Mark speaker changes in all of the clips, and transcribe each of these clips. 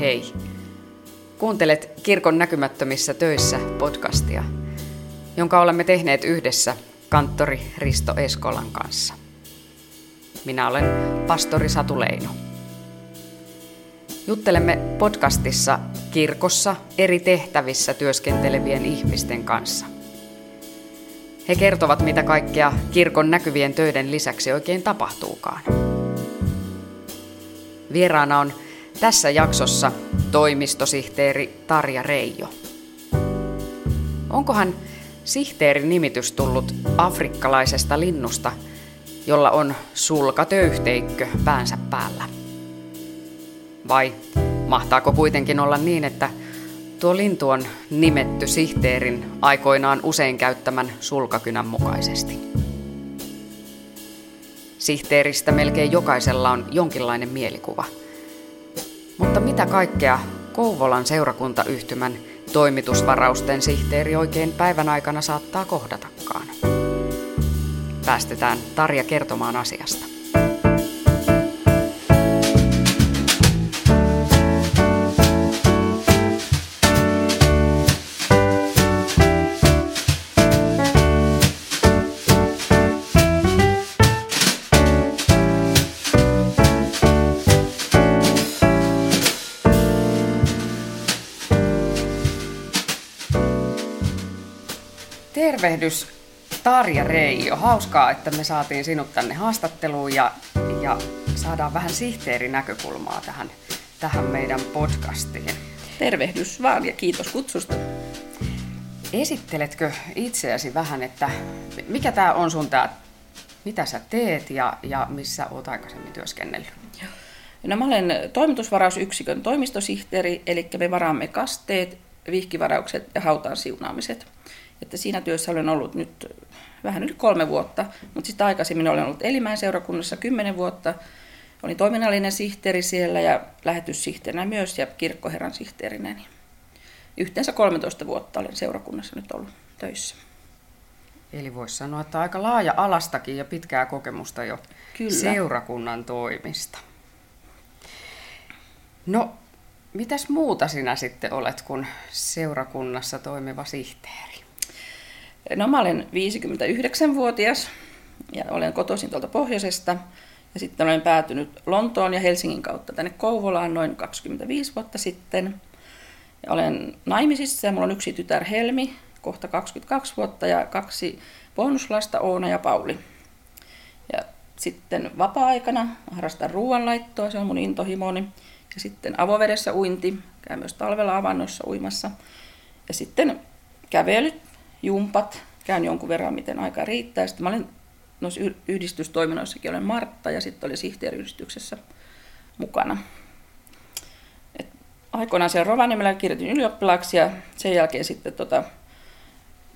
Speaker 1: Hei! Kuuntelet Kirkon näkymättömissä töissä podcastia, jonka olemme tehneet yhdessä kanttori Risto Eskolan kanssa. Minä olen pastori Satu Leino. Juttelemme podcastissa kirkossa eri tehtävissä työskentelevien ihmisten kanssa. He kertovat, mitä kaikkea kirkon näkyvien töiden lisäksi oikein tapahtuukaan. Vieraana on tässä jaksossa toimistosihteeri Tarja Reijo. Onkohan sihteerin nimitys tullut afrikkalaisesta linnusta, jolla on sulkatöyhteikkö päänsä päällä? Vai mahtaako kuitenkin olla niin, että tuo lintu on nimetty sihteerin aikoinaan usein käyttämän sulkakynän mukaisesti? Sihteeristä melkein jokaisella on jonkinlainen mielikuva – mutta mitä kaikkea Kouvolan seurakuntayhtymän toimitusvarausten sihteeri oikein päivän aikana saattaa kohdatakaan? Päästetään Tarja kertomaan asiasta. Tervehdys Tarja Reijo. Hauskaa, että me saatiin sinut tänne haastatteluun ja, ja saadaan vähän sihteerinäkökulmaa tähän, tähän meidän podcastiin.
Speaker 2: Tervehdys vaan ja kiitos kutsusta.
Speaker 1: Esitteletkö itseäsi vähän, että mikä tämä on sun tää, mitä sä teet ja, ja missä oot aikaisemmin työskennellyt?
Speaker 2: No mä olen toimitusvarausyksikön toimistosihteeri, eli me varaamme kasteet, vihkivaraukset ja hautaan siunaamiset. Että siinä työssä olen ollut nyt vähän yli kolme vuotta, mutta sitten aikaisemmin olen ollut Elimäen seurakunnassa kymmenen vuotta. Olin toiminnallinen sihteeri siellä ja lähetyssihteerinä myös ja kirkkoherran sihteerinä. Niin yhteensä 13 vuotta olen seurakunnassa nyt ollut töissä.
Speaker 1: Eli voisi sanoa, että aika laaja alastakin ja pitkää kokemusta jo Kyllä. seurakunnan toimista. No, mitäs muuta sinä sitten olet kuin seurakunnassa toimiva sihteeri?
Speaker 2: No mä olen 59-vuotias ja olen kotoisin tuolta pohjoisesta. Ja sitten olen päätynyt Lontoon ja Helsingin kautta tänne Kouvolaan noin 25 vuotta sitten. Ja olen naimisissa ja mulla on yksi tytär Helmi, kohta 22 vuotta ja kaksi bonuslasta Oona ja Pauli. Ja sitten vapaa-aikana harrastan ruoanlaittoa, se on mun intohimoni. Ja sitten avovedessä uinti, käyn myös talvella avannossa uimassa. Ja sitten kävelyt jumpat, käyn jonkun verran, miten aika riittää. Sitten mä olin noissa yhdistystoiminnoissakin, olen Martta ja sitten oli sihteeriyhdistyksessä mukana. Et aikoinaan siellä Rovaniemellä kirjoitin ylioppilaaksi ja sen jälkeen sitten tota,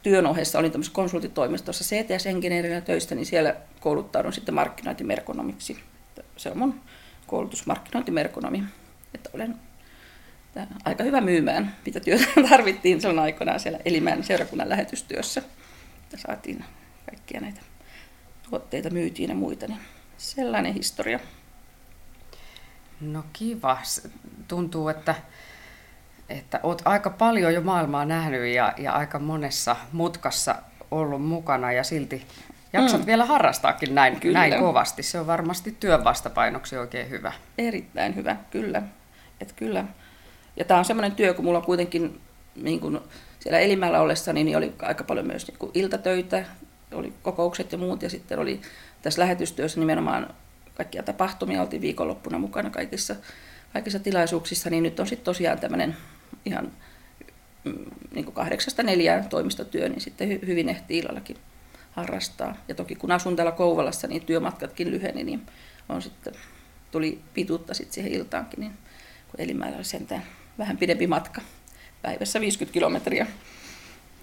Speaker 2: työn ohessa olin tämmöisessä konsultitoimistossa CTS-insinöörinä töistä, niin siellä kouluttaudun sitten markkinointimerkonomiksi. Se on mun koulutus markkinointimerkonomi. Että olen aika hyvä myymään, mitä työtä tarvittiin silloin aikoinaan siellä Elimään seurakunnan lähetystyössä. Ja saatiin kaikkia näitä tuotteita myytiin ja muita, niin sellainen historia.
Speaker 1: No kiva. Tuntuu, että, että olet aika paljon jo maailmaa nähnyt ja, ja aika monessa mutkassa ollut mukana ja silti jaksat mm. vielä harrastaakin näin, kyllä. näin kovasti. Se on varmasti työn vastapainoksi oikein hyvä.
Speaker 2: Erittäin hyvä, kyllä. Et kyllä ja tämä on semmoinen työ, kun mulla kuitenkin niin kun siellä Elimällä ollessa, niin oli aika paljon myös niin kuin iltatöitä, oli kokoukset ja muut, ja sitten oli tässä lähetystyössä nimenomaan kaikkia tapahtumia, oltiin viikonloppuna mukana kaikissa, kaikissa tilaisuuksissa, niin nyt on sitten tosiaan tämmöinen ihan mm, niin kuin kahdeksasta neljään toimistotyö, niin sitten hyvin ehti illallakin harrastaa. Ja toki kun asun täällä Kouvolassa, niin työmatkatkin lyheni, niin on sitten, tuli pituutta sitten siihen iltaankin, niin kun Elimäellä oli sentään vähän pidempi matka. Päivässä 50 kilometriä.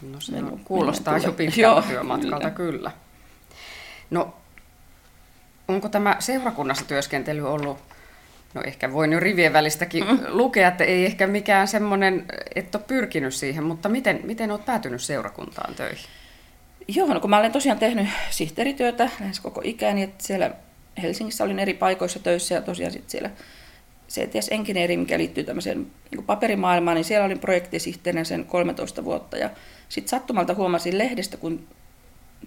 Speaker 1: No se on, kuulostaa jo pitkältä työmatkalta, kyllä. kyllä. No, onko tämä seurakunnassa työskentely ollut, no ehkä voin jo rivien välistäkin mm. lukea, että ei ehkä mikään semmoinen, että ole pyrkinyt siihen, mutta miten, miten olet päätynyt seurakuntaan töihin?
Speaker 2: Joo, no kun mä olen tosiaan tehnyt sihteerityötä lähes koko ikäni, että siellä Helsingissä olin eri paikoissa töissä ja tosiaan sitten siellä CTS Engineering, mikä liittyy tämmöiseen niin paperimaailmaan, niin siellä olin projektisihteerinä sen 13 vuotta. Ja sitten sattumalta huomasin lehdestä, kun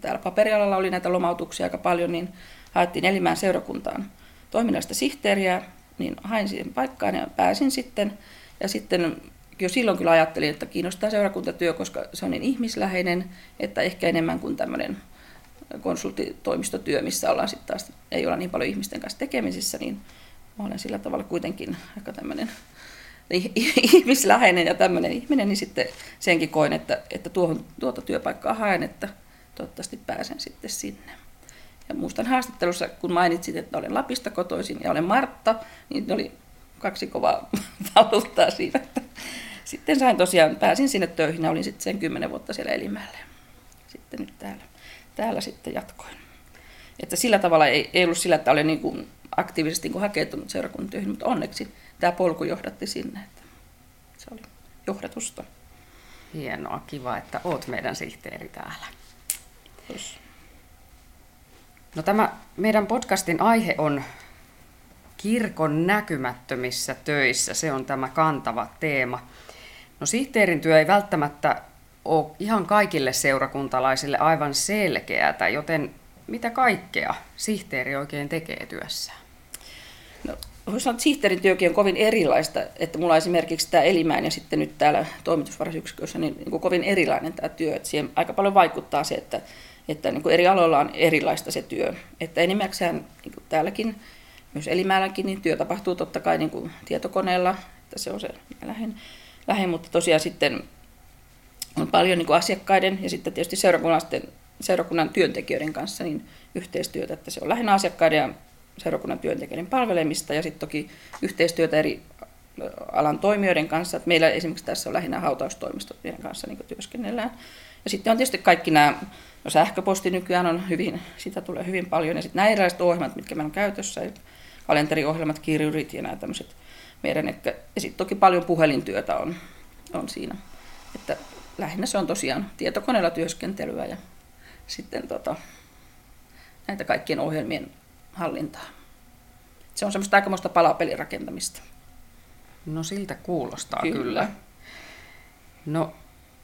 Speaker 2: täällä paperialalla oli näitä lomautuksia aika paljon, niin haettiin Elimään seurakuntaan toiminnallista sihteeriä, niin hain siihen paikkaan ja pääsin sitten. Ja sitten jo silloin kyllä ajattelin, että kiinnostaa seurakuntatyö, koska se on niin ihmisläheinen, että ehkä enemmän kuin tämmöinen konsulttitoimistotyö, missä ollaan sitten taas, ei olla niin paljon ihmisten kanssa tekemisissä, niin mä olen sillä tavalla kuitenkin aika tämmöinen ihmisläheinen ja tämmöinen ihminen, niin sitten senkin koin, että, että tuohon, tuota työpaikkaa haen, että toivottavasti pääsen sitten sinne. Ja muistan haastattelussa, kun mainitsit, että olen Lapista kotoisin ja olen Martta, niin oli kaksi kovaa valuuttaa siinä. Sitten sain tosiaan, pääsin sinne töihin ja olin sitten sen kymmenen vuotta siellä Elimäellä. Sitten nyt täällä, täällä sitten jatkoin. Että sillä tavalla ei, ei ollut sillä, että olen niin kuin aktiivisesti niin hakeutunut seurakuntatyöhön, mutta onneksi tämä polku johdatti sinne. Että se oli johdatusta.
Speaker 1: Hienoa, kiva, että oot meidän sihteeri täällä.
Speaker 2: Kiitos.
Speaker 1: No tämä meidän podcastin aihe on kirkon näkymättömissä töissä. Se on tämä kantava teema. No sihteerin työ ei välttämättä ole ihan kaikille seurakuntalaisille aivan selkeätä, joten mitä kaikkea sihteeri oikein tekee työssään?
Speaker 2: No, voisi sanoa, että sihteerin työkin on kovin erilaista, että mulla esimerkiksi tämä Elimään ja sitten nyt täällä toimitusvarasyksikössä niin, niin kuin kovin erilainen tämä työ, että siihen aika paljon vaikuttaa se, että, että niin kuin eri aloilla on erilaista se työ, että enimmäkseen niin kuin täälläkin, myös Elimäälläkin, niin työ tapahtuu totta kai niin kuin tietokoneella, että se on se lähin, lähin mutta tosiaan sitten on paljon niin kuin asiakkaiden ja sitten tietysti seurakunnan, seurakunnan työntekijöiden kanssa niin yhteistyötä, että se on lähinnä asiakkaiden ja seurakunnan työntekijöiden palvelemista ja sitten toki yhteistyötä eri alan toimijoiden kanssa. Että meillä esimerkiksi tässä on lähinnä hautaustoimistojen kanssa niin työskennellään. Ja sitten on tietysti kaikki nämä, no sähköposti nykyään on hyvin, sitä tulee hyvin paljon, ja sitten nämä erilaiset ohjelmat, mitkä meillä on käytössä, kalenteriohjelmat, kirjurit ja nämä tämmöiset meidän, ja sitten toki paljon puhelintyötä on, on siinä. Että lähinnä se on tosiaan tietokoneella työskentelyä ja sitten tota, näitä kaikkien ohjelmien hallintaa. Se on semmoista aikamoista palapelirakentamista.
Speaker 1: No siltä kuulostaa kyllä. kyllä. No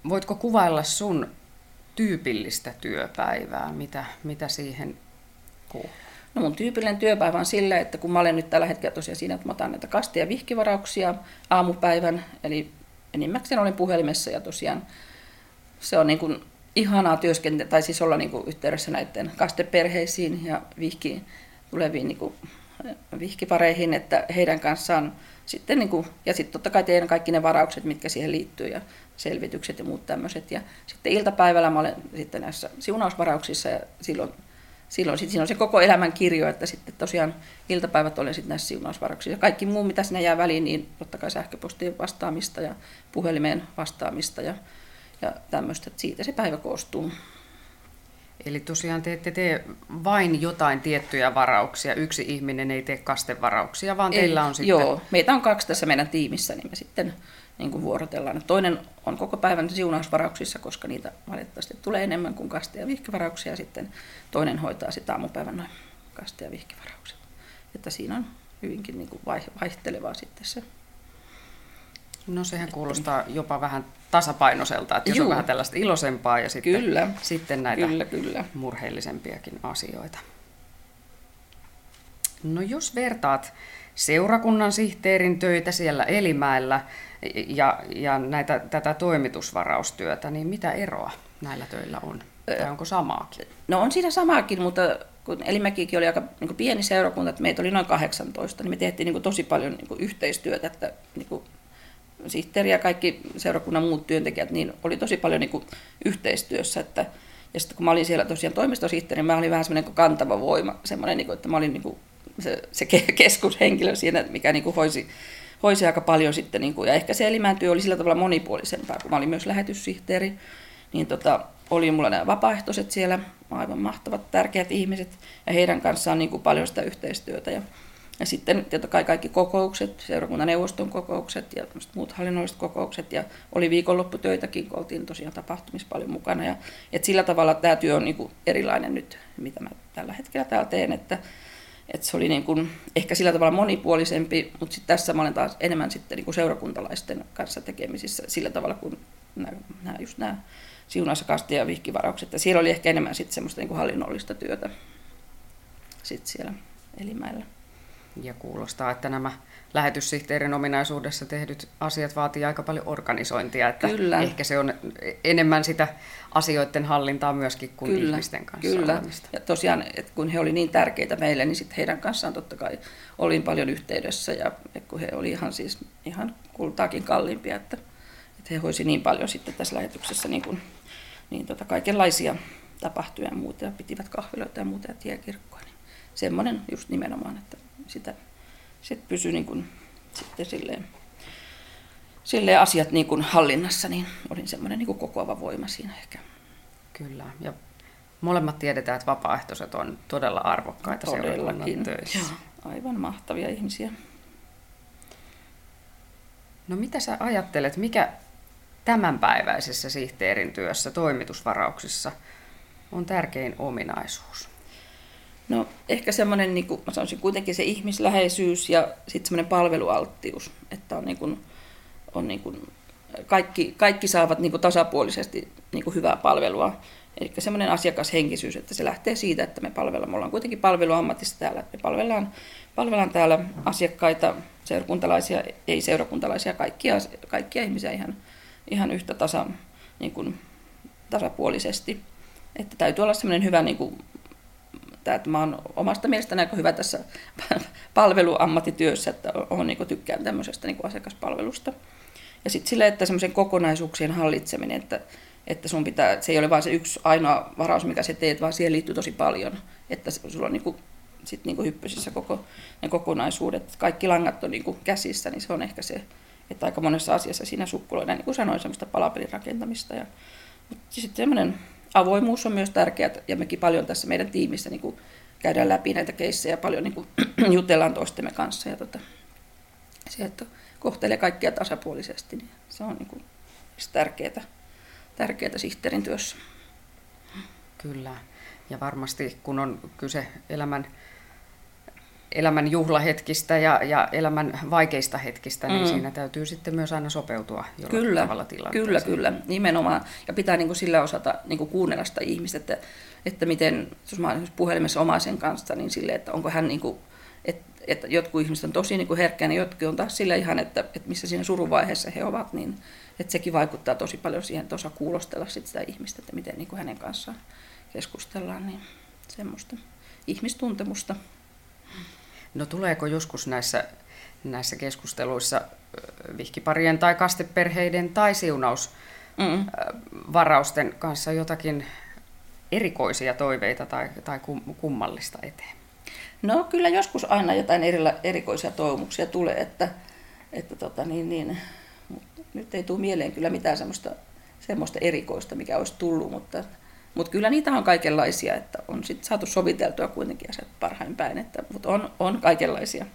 Speaker 1: voitko kuvailla sun tyypillistä työpäivää, mitä, mitä siihen kuuluu?
Speaker 2: No mun tyypillinen työpäivä on sillä, että kun mä olen nyt tällä hetkellä tosiaan siinä, että mä otan näitä kaste- ja vihkivarauksia aamupäivän, eli enimmäkseen olen puhelimessa ja tosiaan se on niin kuin ihanaa työskentelyä, tai siis olla niin kuin yhteydessä näiden kasteperheisiin ja vihki, tuleviin niin kuin, vihkipareihin, että heidän kanssaan sitten, niin kuin, ja sitten totta kai teidän kaikki ne varaukset, mitkä siihen liittyy ja selvitykset ja muut tämmöiset. Ja sitten iltapäivällä mä olen sitten näissä siunausvarauksissa ja silloin, silloin sit siinä on se koko elämän kirjo, että sitten tosiaan iltapäivät olen sitten näissä siunausvarauksissa. Ja kaikki muu, mitä sinne jää väliin, niin totta kai sähköpostien vastaamista ja puhelimeen vastaamista ja, ja tämmöistä, että siitä se päivä koostuu.
Speaker 1: Eli tosiaan te ette tee vain jotain tiettyjä varauksia. Yksi ihminen ei tee kastevarauksia, vaan ei, teillä on sitten...
Speaker 2: Joo, meitä on kaksi tässä meidän tiimissä, niin me sitten niin kuin vuorotellaan. Toinen on koko päivän siunausvarauksissa, koska niitä valitettavasti tulee enemmän kuin kaste- ja vihkivarauksia. Ja sitten toinen hoitaa sitä aamupäivän noin kaste- ja vihkivaraukset. Että siinä on hyvinkin niin kuin vaihtelevaa sitten se
Speaker 1: No sehän kuulostaa jopa vähän tasapainoiselta, että jos Juu. on vähän tällaista iloisempaa ja sitten, kyllä. sitten näitä kyllä, kyllä. murheellisempiakin asioita. No jos vertaat seurakunnan sihteerin töitä siellä Elimäellä ja, ja näitä, tätä toimitusvaraustyötä, niin mitä eroa näillä töillä on? Tai onko samaakin?
Speaker 2: No on siinä samaakin, mutta kun Elimäkikin oli aika niin pieni seurakunta, että meitä oli noin 18, niin me tehtiin niin tosi paljon niin yhteistyötä, että niin sihteeri ja kaikki seurakunnan muut työntekijät, niin oli tosi paljon niin kuin yhteistyössä. Että, ja sitten kun mä olin siellä tosiaan toimistosihteeri, niin mä olin vähän semmoinen kantava voima, semmoinen, niin kuin, että mä olin niin kuin se, se keskushenkilö siinä, mikä niin kuin hoisi, hoisi aika paljon sitten, niin kuin, ja ehkä se elimään työ oli sillä tavalla monipuolisempaa, kun mä olin myös lähetyssihteeri, niin tota, oli mulla nämä vapaaehtoiset siellä, aivan mahtavat, tärkeät ihmiset, ja heidän kanssaan niin kuin paljon sitä yhteistyötä. Ja ja sitten totta kai kaikki kokoukset, seurakunnan neuvoston kokoukset ja muut hallinnolliset kokoukset ja oli viikonlopputöitäkin, kun oltiin tosiaan tapahtumissa paljon mukana. Ja, et sillä tavalla tämä työ on niin kuin erilainen nyt, mitä mä tällä hetkellä täällä teen, että, että se oli niin kuin, ehkä sillä tavalla monipuolisempi, mutta sitten tässä mä olen taas enemmän sitten niin kuin seurakuntalaisten kanssa tekemisissä sillä tavalla kuin nämä, just nämä siunaus- ja vihkivaraukset. Ja siellä oli ehkä enemmän sitten semmoista niin kuin hallinnollista työtä sitten siellä Elimäellä.
Speaker 1: Ja kuulostaa, että nämä lähetyssihteerin ominaisuudessa tehdyt asiat vaatii aika paljon organisointia, että Kyllä. ehkä se on enemmän sitä asioiden hallintaa myöskin kuin Kyllä. ihmisten kanssa
Speaker 2: Kyllä. Olemista. Ja tosiaan, että kun he olivat niin tärkeitä meille, niin sitten heidän kanssaan totta kai olin paljon yhteydessä ja kun he olivat ihan siis ihan kultaakin kalliimpia, että, että he hoisi niin paljon sitten tässä lähetyksessä niin, kuin, niin tota kaikenlaisia tapahtuja ja muuta ja pitivät kahviloita ja muuta ja tiekirkkoa. Niin semmoinen just nimenomaan, että sitä sitten pysyi niin kuin, sitten silleen, silleen asiat niin kuin hallinnassa, niin olin semmoinen niin kuin kokoava voima siinä ehkä.
Speaker 1: Kyllä, ja molemmat tiedetään, että vapaaehtoiset on todella arvokkaita seurakunnan töissä. Joo,
Speaker 2: aivan mahtavia ihmisiä.
Speaker 1: No mitä sä ajattelet, mikä tämänpäiväisessä sihteerin työssä, toimitusvarauksissa, on tärkein ominaisuus?
Speaker 2: No ehkä semmoinen, niin kuin mä sanoisin kuitenkin se ihmisläheisyys ja sitten semmoinen palvelualttius, että on, niin kuin, on niin kuin, kaikki, kaikki saavat niin kuin tasapuolisesti niin kuin hyvää palvelua. Eli semmoinen asiakashenkisyys, että se lähtee siitä, että me palvellaan, me ollaan kuitenkin palveluammatissa täällä, että me palvellaan, palvellaan täällä asiakkaita, seurakuntalaisia, ei seurakuntalaisia, kaikkia, kaikkia ihmisiä ihan, ihan yhtä tasa, niin kuin, tasapuolisesti. Että täytyy olla semmoinen hyvä niin kuin, tämä, että mä oon omasta mielestäni aika hyvä tässä palveluammattityössä, että on, niin tykkään tämmöisestä niin asiakaspalvelusta. Ja sitten sille, että semmoisen kokonaisuuksien hallitseminen, että, että sun pitää, että se ei ole vain se yksi ainoa varaus, mikä se teet, vaan siihen liittyy tosi paljon, että sulla on niin kuin, sit niin kuin hyppysissä koko ne kokonaisuudet, kaikki langat on niin kuin käsissä, niin se on ehkä se, että aika monessa asiassa siinä sukkuloidaan, niin kuin sanoin, semmoista palapelin rakentamista. Ja, mutta sitten semmoinen avoimuus on myös tärkeää, ja mekin paljon tässä meidän tiimissä niin kuin käydään läpi näitä keissejä, paljon niin kuin jutellaan toistemme kanssa, ja tota, se, että kohtelee kaikkia tasapuolisesti, niin se on niin kuin tärkeää, tärkeää sihteerin työssä.
Speaker 1: Kyllä, ja varmasti kun on kyse elämän elämän juhlahetkistä ja, ja elämän vaikeista hetkistä, niin mm. siinä täytyy sitten myös aina sopeutua jollain kyllä, tavalla tilanteeseen.
Speaker 2: Kyllä, kyllä, nimenomaan. Ja pitää niin kuin sillä osata niin kuin kuunnella sitä ihmistä, että, että miten, jos mä olen puhelimessa omaisen kanssa, niin sille, että onko hän niin kuin, että, että jotkut ihmiset on tosi niin kuin niin jotkut on taas sillä ihan, että, että missä siinä suruvaiheessa he ovat, niin että sekin vaikuttaa tosi paljon siihen, että osaa kuulostella sit sitä ihmistä, että miten niin kuin hänen kanssaan keskustellaan, niin semmoista ihmistuntemusta.
Speaker 1: No tuleeko joskus näissä, näissä keskusteluissa vihkiparien tai kasteperheiden tai siunausvarausten mm. kanssa jotakin erikoisia toiveita tai, tai kummallista eteen?
Speaker 2: No kyllä joskus aina jotain erila, erikoisia toivomuksia tulee, että, että tota, niin, niin, nyt ei tule mieleen kyllä mitään semmoista, semmoista erikoista, mikä olisi tullut, mutta mutta kyllä niitä on kaikenlaisia, että on sitten saatu soviteltua kuitenkin asiat parhain päin, että, mutta on, on kaikenlaisia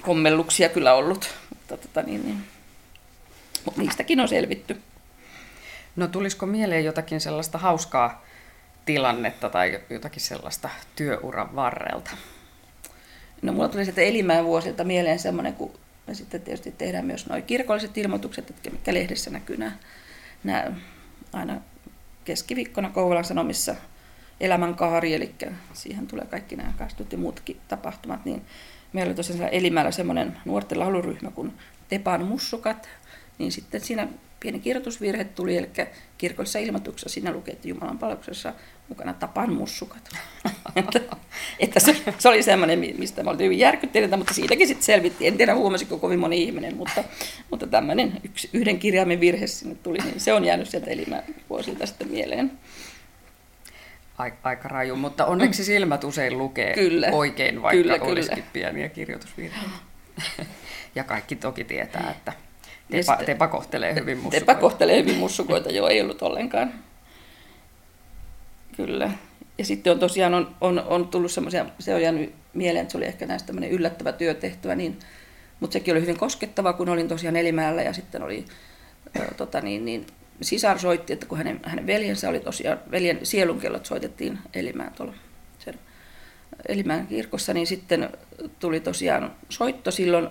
Speaker 2: kommelluksia kyllä ollut, mutta tota, niin, niin. Mut niistäkin on selvitty.
Speaker 1: No tulisiko mieleen jotakin sellaista hauskaa tilannetta tai jotakin sellaista työuran varrelta?
Speaker 2: No mulla tuli sitten Elimään vuosilta mieleen semmoinen, kun me sitten tietysti tehdään myös nuo kirkolliset ilmoitukset, että mitkä lehdessä näkyy nämä, nämä aina keskiviikkona Kouvolan Sanomissa elämänkaari, eli siihen tulee kaikki nämä kastut ja muutkin tapahtumat, niin meillä oli tosiaan Elimällä semmoinen nuorten lauluryhmä kuin Tepan mussukat, niin sitten siinä pieni kirjoitusvirhe tuli, eli kirkollisessa ilmoituksessa siinä luki, että Jumalan palveluksessa mukana Tapan mussukat. että, että se, se, oli semmoinen, mistä mä olin hyvin järkyttyneitä, mutta siitäkin sitten selvittiin. En tiedä huomasiko kovin moni ihminen, mutta, mutta tämmöinen yksi, yhden kirjaimen virhe sinne tuli, niin se on jäänyt sieltä elimä vuosilta sitten mieleen.
Speaker 1: Aika raju, mutta onneksi silmät usein lukee kyllä, oikein, vaikka kyllä, olisikin kyllä. pieniä kirjoitusvirheitä. ja kaikki toki tietää, että Tepa, tepa kohtelee hyvin mussukoita.
Speaker 2: Tepa kohtelee hyvin mussukoita, joo, ei ollut ollenkaan. Kyllä. Ja sitten on tosiaan on, on, on tullut semmoisia, se on jäänyt mieleen, että se oli ehkä näistä tämmöinen yllättävä työtehtävä, niin, mutta sekin oli hyvin koskettava, kun olin tosiaan Elimäällä ja sitten oli tota niin, niin, sisar soitti, että kun hänen, hänen veljensä oli tosiaan, veljen sielunkellot soitettiin Elimään tuolla sen Elimään kirkossa, niin sitten tuli tosiaan soitto silloin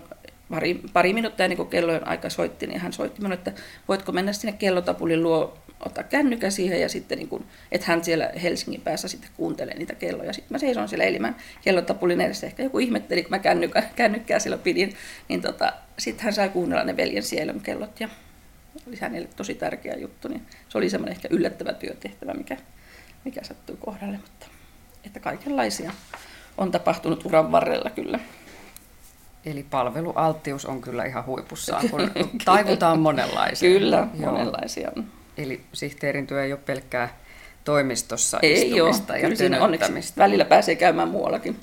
Speaker 2: pari, pari minuuttia ennen kuin kellojen aika soitti, niin hän soitti minulle, että voitko mennä sinne kellotapulin luo, ottaa kännykkä siihen ja sitten niin kuin, että hän siellä Helsingin päässä sitten kuuntelee niitä kelloja. Sitten mä seison siellä elimään kellotapulin edessä. Ehkä joku ihmetteli, kun mä kännykkä, kännykkää siellä pidin, niin tota, sitten hän sai kuunnella ne veljen sielun kellot ja oli hänelle tosi tärkeä juttu. Niin se oli semmoinen ehkä yllättävä työtehtävä, mikä, mikä sattui kohdalle, mutta että kaikenlaisia on tapahtunut uran varrella kyllä.
Speaker 1: Eli palvelualttius on kyllä ihan huipussaan, kun taivutaan monenlaisia.
Speaker 2: Kyllä, Joo. monenlaisia on.
Speaker 1: Eli sihteerin työ ei ole pelkkää toimistossa
Speaker 2: ei
Speaker 1: istumista
Speaker 2: ole. ja Kyllä onneksi välillä pääsee käymään muuallakin.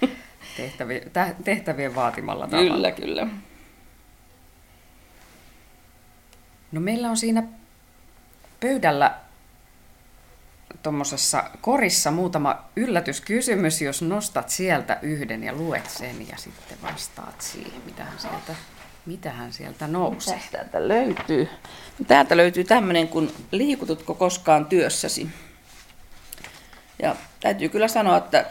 Speaker 1: tehtävien, tehtävien vaatimalla
Speaker 2: tavalla. Kyllä, kyllä.
Speaker 1: No meillä on siinä pöydällä tuommoisessa korissa muutama yllätyskysymys, jos nostat sieltä yhden ja luet sen ja sitten vastaat siihen, mitähän sieltä, mitähän sieltä nousee.
Speaker 2: Mitä täältä löytyy? Täältä löytyy tämmöinen kuin liikututko koskaan työssäsi? Ja täytyy kyllä sanoa, että,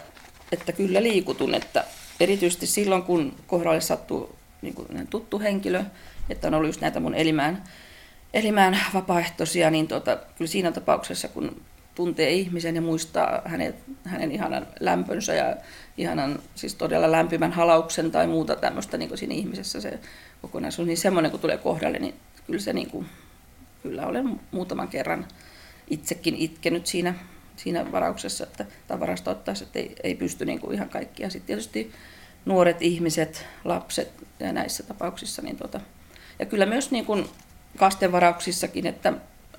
Speaker 2: että kyllä liikutun, että erityisesti silloin kun kohdalle sattuu niin kuin tuttu henkilö, että on ollut just näitä mun elimään, elimään vapaaehtoisia, niin tota, kyllä siinä tapauksessa, kun tuntee ihmisen ja muistaa hänet, hänen ihanan lämpönsä ja ihanan, siis todella lämpimän halauksen tai muuta tämmöistä niin siinä ihmisessä se kokonaisuus, niin semmoinen kun tulee kohdalle, niin kyllä se niin kuin, kyllä olen muutaman kerran itsekin itkenyt siinä, siinä varauksessa, että, tai varasta ottaessa, että ei, ei pysty niin kuin ihan kaikkia. Sitten tietysti nuoret ihmiset, lapset ja näissä tapauksissa, niin tota, ja kyllä myös niin kuin kastenvarauksissakin, että,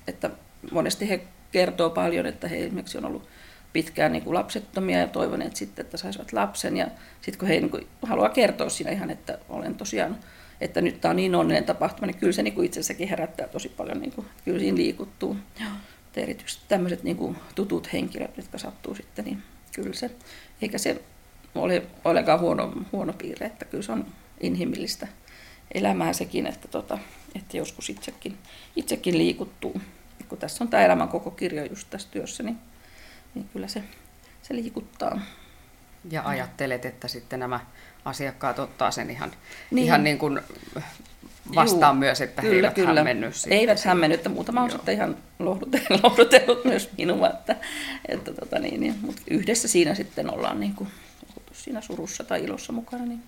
Speaker 2: että monesti he kertoo paljon, että he esimerkiksi on ollut pitkään niin kuin lapsettomia ja toivoneet sitten, että saisivat lapsen. Ja sitten kun he niin kuin haluaa kertoa siinä ihan, että olen tosiaan, että nyt tämä on niin onnellinen tapahtuma, niin kyllä se niin kuin itsessäkin herättää tosi paljon, niin kuin, kyllä siinä liikuttuu. Ja erityisesti tämmöiset niin kuin tutut henkilöt, jotka sattuu sitten, niin kyllä se, eikä se ole ollenkaan huono, huono piirre, että kyllä se on inhimillistä elämää sekin, että, tota, että joskus itsekin, itsekin liikuttuu kun tässä on tämä elämän koko kirjo just tässä työssä, niin, niin kyllä se, se liikuttaa.
Speaker 1: Ja ajattelet, että sitten nämä asiakkaat ottaa sen ihan niin, ihan niin kuin vastaan Juu, myös, että kyllä, he eivät kyllä. hämmenny.
Speaker 2: Eivät hämmenny, että muutama on sitten ihan lohdutellut, lohdutellut myös minua, että, että tota niin, niin, mutta yhdessä siinä sitten ollaan niin kuin, siinä surussa tai ilossa mukana, niin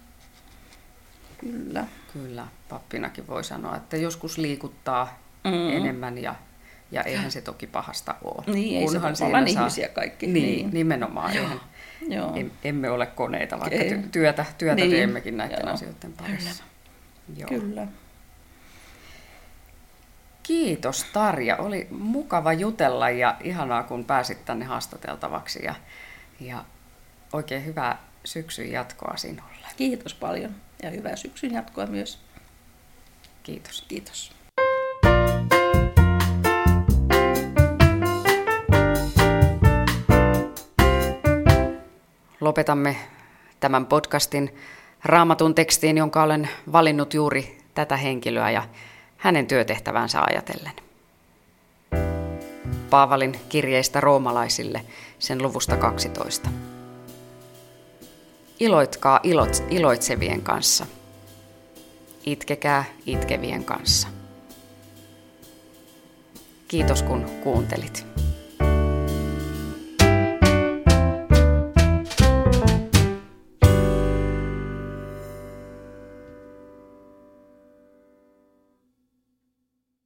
Speaker 2: kyllä.
Speaker 1: Kyllä, pappinakin voi sanoa, että joskus liikuttaa mm. enemmän ja ja eihän se toki pahasta ole.
Speaker 2: Niin, ei se saa... ihmisiä kaikki.
Speaker 1: Niin, niin. nimenomaan. Joo. Eihän, Joo. Emme ole koneita, vaikka ei. työtä, työtä niin. teemmekin näiden Joo. asioiden parissa.
Speaker 2: Kyllä. Joo. Kyllä.
Speaker 1: Kiitos Tarja. Oli mukava jutella ja ihanaa, kun pääsit tänne haastateltavaksi. Ja, ja oikein hyvää syksyn jatkoa sinulle.
Speaker 2: Kiitos paljon ja hyvää syksyn jatkoa myös.
Speaker 1: Kiitos.
Speaker 2: Kiitos.
Speaker 1: lopetamme tämän podcastin raamatun tekstiin, jonka olen valinnut juuri tätä henkilöä ja hänen työtehtävänsä ajatellen. Paavalin kirjeistä roomalaisille sen luvusta 12. Iloitkaa iloitsevien kanssa. Itkekää itkevien kanssa. Kiitos kun kuuntelit.